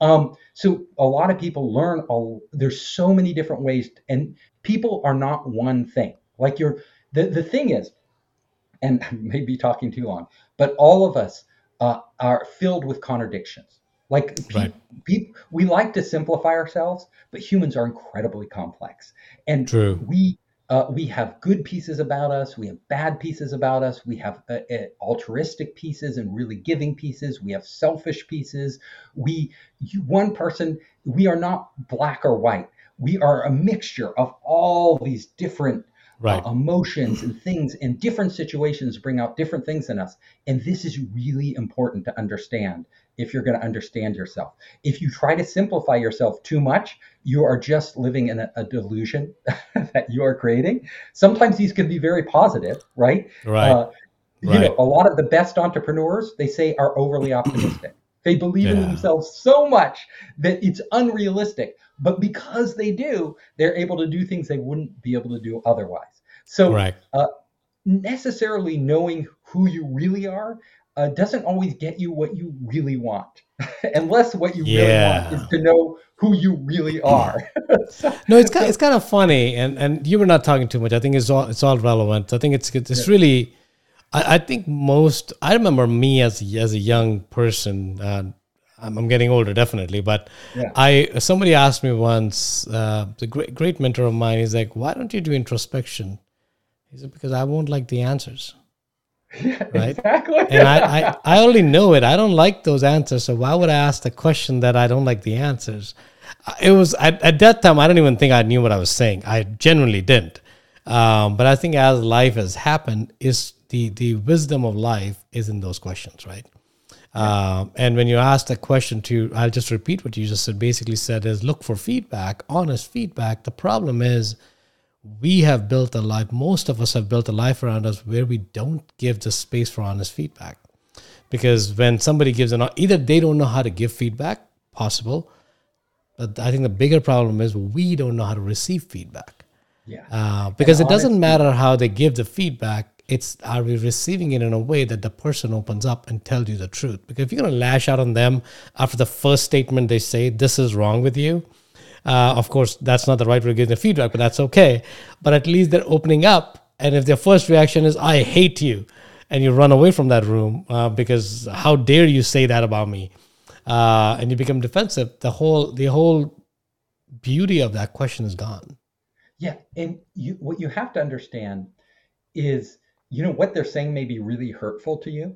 Um, so a lot of people learn. A, there's so many different ways, and people are not one thing. Like you're the the thing is, and maybe talking too long, but all of us uh, are filled with contradictions. Like pe- Right. pe- we like to simplify ourselves, but humans are incredibly complex, and True. we uh, we have good pieces about us we have bad pieces about us we have uh, uh, altruistic pieces and really giving pieces we have selfish pieces. We you, one person we are not black or white. We are a mixture of all these different Right. uh, emotions and things and different situations bring out different things in us and this is really important to understand if you're going to understand yourself if you try to simplify yourself too much you are just living in a, a delusion that you are creating sometimes these can be very positive right Right. uh, you Right. know a lot of the best entrepreneurs they say are overly optimistic they believe in themselves so much that it's unrealistic but because they do they're able to do things they wouldn't be able to do otherwise so Correct. necessarily knowing who you really are uh, doesn't always get you what you really want unless what you really want is to know who you really are So- No, it's kind, it's kind of funny, and, and you were not talking too much. I think it's all it's all relevant. I think it's it's really. I, I think most. I remember me as as a young person. Uh, I'm, I'm getting older, definitely, but Yeah. I somebody asked me once. Uh, the great great mentor of mine is like, "Why don't you do introspection?" He said, "Because I won't like the answers." Right. exactly and I, I, I already know it. I don't like those answers. So why would I ask the question that I don't like the answers? Uh, It was at, at that time. I don't even think I knew what I was saying. I genuinely didn't. Um, but I think as life has happened, is the the wisdom of life is in those questions, right? Um, and when you ask that question to, I'll just repeat what you just said. Basically, said is look for feedback, honest feedback. The problem is we have built a life. Most of us have built a life around us where we don't give the space for honest feedback, because when somebody gives an either they don't know how to give feedback, possible, but I think the bigger problem is we don't know how to receive feedback. Yeah. Uh, because it doesn't matter how they give the feedback. It's are we receiving it in a way that the person opens up and tells you the truth? Because if you're gonna lash out on them after the first statement they say, "This is wrong with you," uh, of course that's not the right way to give the feedback, but that's okay. But at least they're opening up, and if their first reaction is "I hate you," and you run away from that room uh, because how dare you say that about me, uh, and you become defensive, the whole the whole beauty of that question is gone. Yeah, and you what you have to understand is you know what they're saying may be really hurtful to you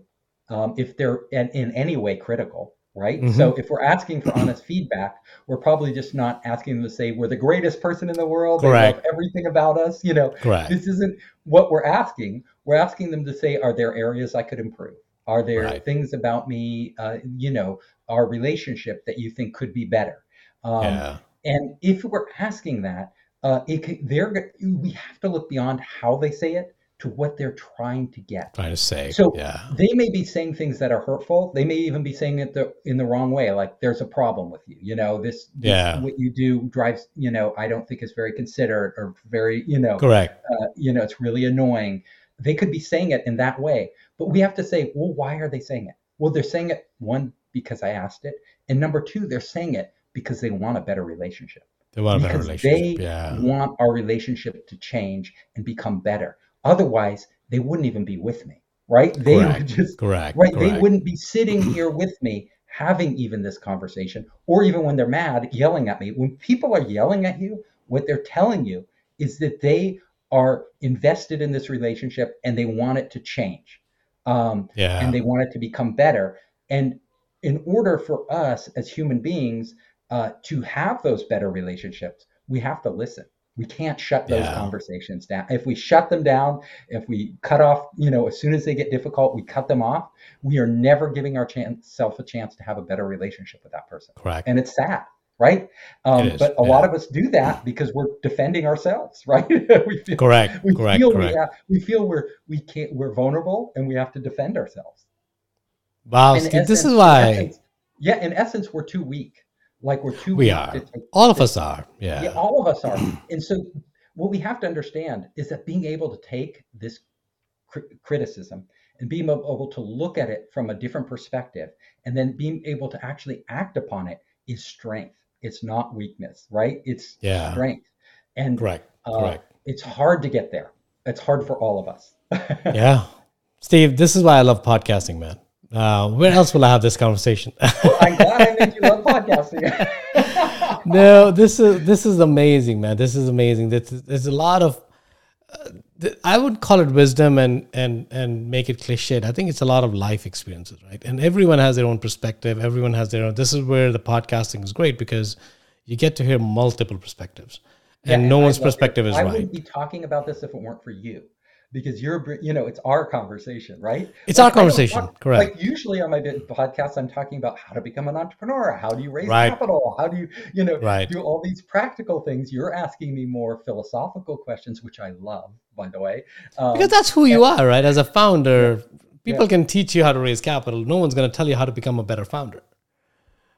um, if they're in, in any way critical right Mm-hmm. so if we're asking for honest feedback we're probably just not asking them to say we're the greatest person in the world Correct. they love everything about us you know Correct. this isn't what we're asking we're asking them to say are there areas i could improve are there Right. things about me uh, you know our relationship that you think could be better um, yeah. and if we're asking that, uh, it they're we have to look beyond how they say it to what they're trying to get. Trying to say. So yeah. they may be saying things that are hurtful. They may even be saying it the, in the wrong way, like "there's a problem with you." You know, this, this Yeah. what you do drives. You know, I don't think is very considerate or very. You know, Correct. uh, you know, it's really annoying. They could be saying it in that way, but we have to say, well, why are they saying it? Well, they're saying it one because I asked it, and number two, they're saying it because they want a better relationship They want a better because relationship. they yeah. want our relationship to change and become better. Otherwise, they wouldn't even be with me, right? They Correct. would just Correct. right. Correct. They wouldn't be sitting here with me having even this conversation, or even when they're mad, yelling at me. When people are yelling at you, what they're telling you is that they are invested in this relationship and they want it to change. Um, yeah. and they want it to become better. And in order for us as human beings uh, to have those better relationships, we have to listen. We can't shut those Yeah. conversations down. If we shut them down, if we cut off, you know, as soon as they get difficult, we cut them off. We are never giving our chance, self a chance to have a better relationship with that person, Correct. and it's sad, right? Um, is, but a lot of us do that because we're defending ourselves, right? we feel, Correct. we correct. feel correct. we, have, we feel we're we can't we're vulnerable and we have to defend ourselves. wow, Steve, this is why essence- yeah, in essence, we're too weak. Like we're too we are. to All of us are. Yeah. yeah, all of us are. And so, what we have to understand is that being able to take this cri- criticism and being able to look at it from a different perspective and then being able to actually act upon it is strength. It's not weakness, right? It's Yeah. strength. And Correct. uh, Correct. it's hard to get there. It's hard for all of us. Yeah. Steve, this is why I love podcasting, man. Uh, where else will I have this conversation? I'm glad I made you love podcasting. no, this is this is amazing, man. This is amazing. There's, there's a lot of uh, th- I would call it wisdom and and and make it cliched. I think it's a lot of life experiences, right? And everyone has their own perspective. Everyone has their own. This is where the podcasting is great because you get to hear multiple perspectives, and Yeah, no I one's perspective is I right. I wouldn't be talking about this if it weren't for you, because you're, you know, it's our conversation, right? It's Like, our conversation, talk- correct. Like usually on my podcast, I'm talking about how to become an entrepreneur, how do you raise Right. capital, how do you, you know, Right. do all these practical things. You're asking me more philosophical questions, which I love, by the way. Um, Because that's who you are, right? As a founder, people can teach you how to raise capital. No one's going to tell you how to become a better founder.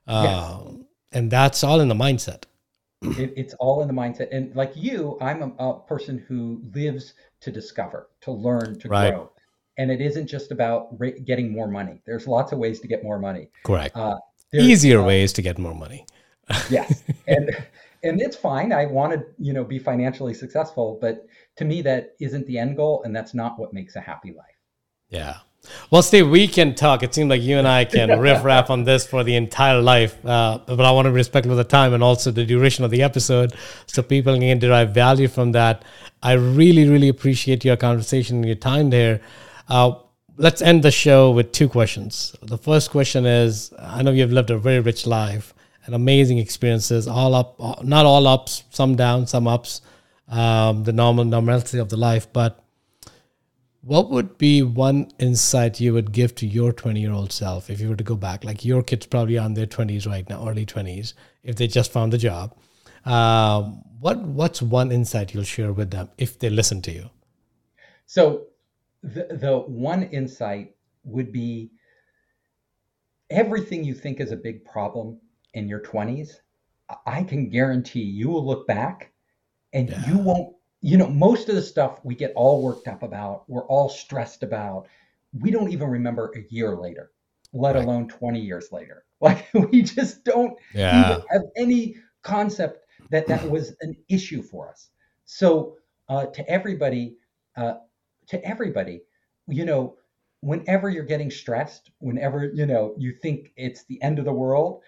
Um, And that's all in the mindset. It, it's all in the mindset. And like you, I'm a, a person who lives to discover, to learn, to Right. grow. And it isn't just about ra- getting more money. There's lots of ways to get more money. Correct. Uh, Easier uh, ways to get more money. yes and and it's fine i want to you know be financially successful but to me that isn't the end goal and that's not what makes a happy life Yeah. Well, Steve, we can talk. It seems like you and I can riff raff on this for the entire life. Uh, but I want to be respectful of the time and also the duration of the episode so people can derive value from that. I really, really appreciate your conversation and your time there. Uh, let's end the show with two questions. The first question is I know you've lived a very rich life and amazing experiences, all up, not all ups, some downs, some ups, um, the normal normality of the life. But What would be one insight you would give to your 20 year old self if you were to go back? Like your kids probably are in their 20s right now, early 20s, if they just found the job. Uh, what What's one insight you'll share with them if they listen to you? So, the, the one insight would be everything you think is a big problem in your 20s, I can guarantee you will look back and yeah. you won't you know, most of the stuff we get all worked up about, we're all stressed about, we don't even remember a year later, let right. alone 20 years later. Like we just don't yeah. even have any concept that that was an issue for us. So uh, to everybody, uh, to everybody, you know, whenever you're getting stressed, whenever you know you think it's the end of the world,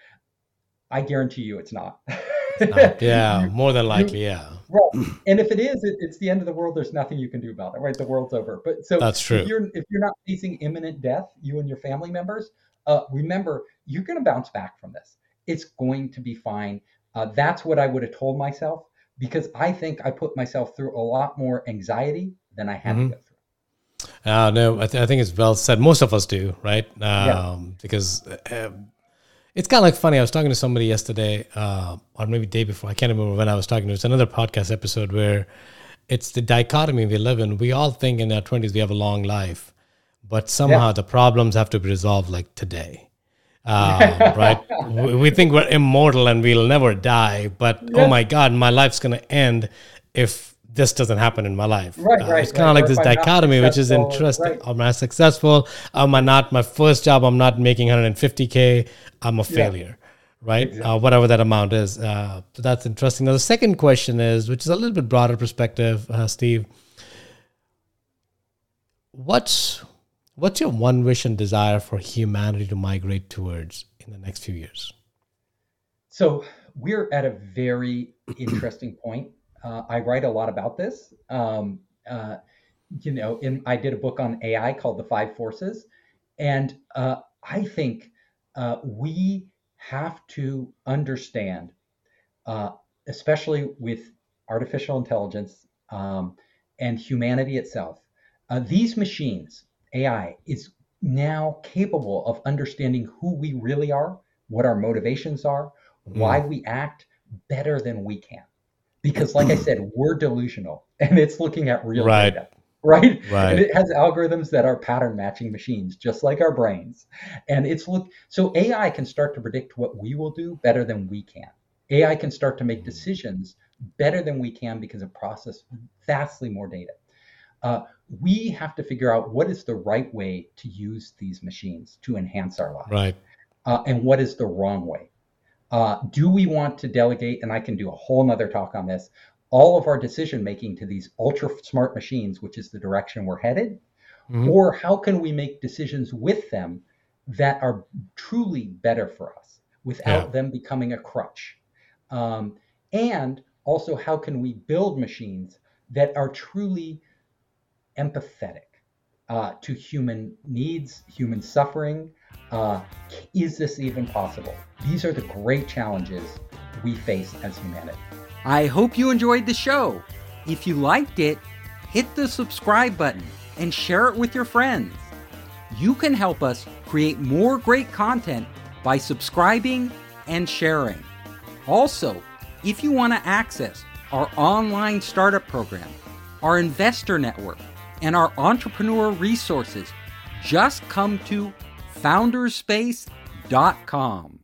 I guarantee you it's not. yeah, more than likely, yeah. Right. And if it is, it, it's the end of the world. There's nothing you can do about it, right? The world's over. But so that's true. If you're if you're not facing imminent death, you and your family members, uh, remember you're going to bounce back from this. It's going to be fine. Uh, that's what I would have told myself because I think I put myself through a lot more anxiety than I had mm-hmm. to go through. Uh, no, I, th- I, think it's well said. Most of us do, right? Um, yeah. Because uh, it's kind of like funny. I was talking to somebody yesterday, uh, or maybe day before. I can't remember when I was talking to. It's another podcast episode where it's the dichotomy we live in. We all think in our twenties we have a long life, but somehow yeah. the problems have to be resolved like today. Um, right? we think we're immortal and we'll never die, but yeah. oh my God, my life's gonna end if this doesn't happen in my life. Right, uh, right. It's kind of right. like this dichotomy, which is interesting. Right. Am I successful? Am I not? My first job, I'm not making 150k. I'm a failure, yeah. right? Exactly. Uh, whatever that amount is. Uh, so that's interesting. Now, the second question is, which is a little bit broader perspective, uh, Steve. What's what's your one wish and desire for humanity to migrate towards in the next few years? So we're at a very interesting point uh, I write a lot about this. Um, uh, you know, in, I did a book on AI called The Five Forces. And uh, I think uh, we have to understand, uh, especially with artificial intelligence um, and humanity itself, uh, these machines, AI, is now capable of understanding who we really are, what our motivations are, mm. why we act better than we can because like i said we're delusional and it's looking at real right. data right. right? And it has algorithms that are pattern matching machines just like our brains. And it's look so ai can start to predict what we will do better than we can. Ai can start to make decisions better than we can because it processes vastly more data. Uh, we have to figure out what is the right way to use these machines to enhance our lives. Right. Uh, and what is the wrong way uh, do we want to delegate? And I can do a whole nother talk on this. All of our decision making to these ultra smart machines, which is the direction we're headed, mm-hmm. or how can we make decisions with them that are truly better for us without yeah. them becoming a crutch? Um, and also, how can we build machines that are truly empathetic uh, to human needs, human suffering, uh, is this even possible? These are the great challenges we face as humanity. I hope you enjoyed the show. If you liked it, hit the subscribe button and share it with your friends. You can help us create more great content by subscribing and sharing. Also, if you want to access our online startup program, our investor network, and our entrepreneur resources, just come to founderspace.com.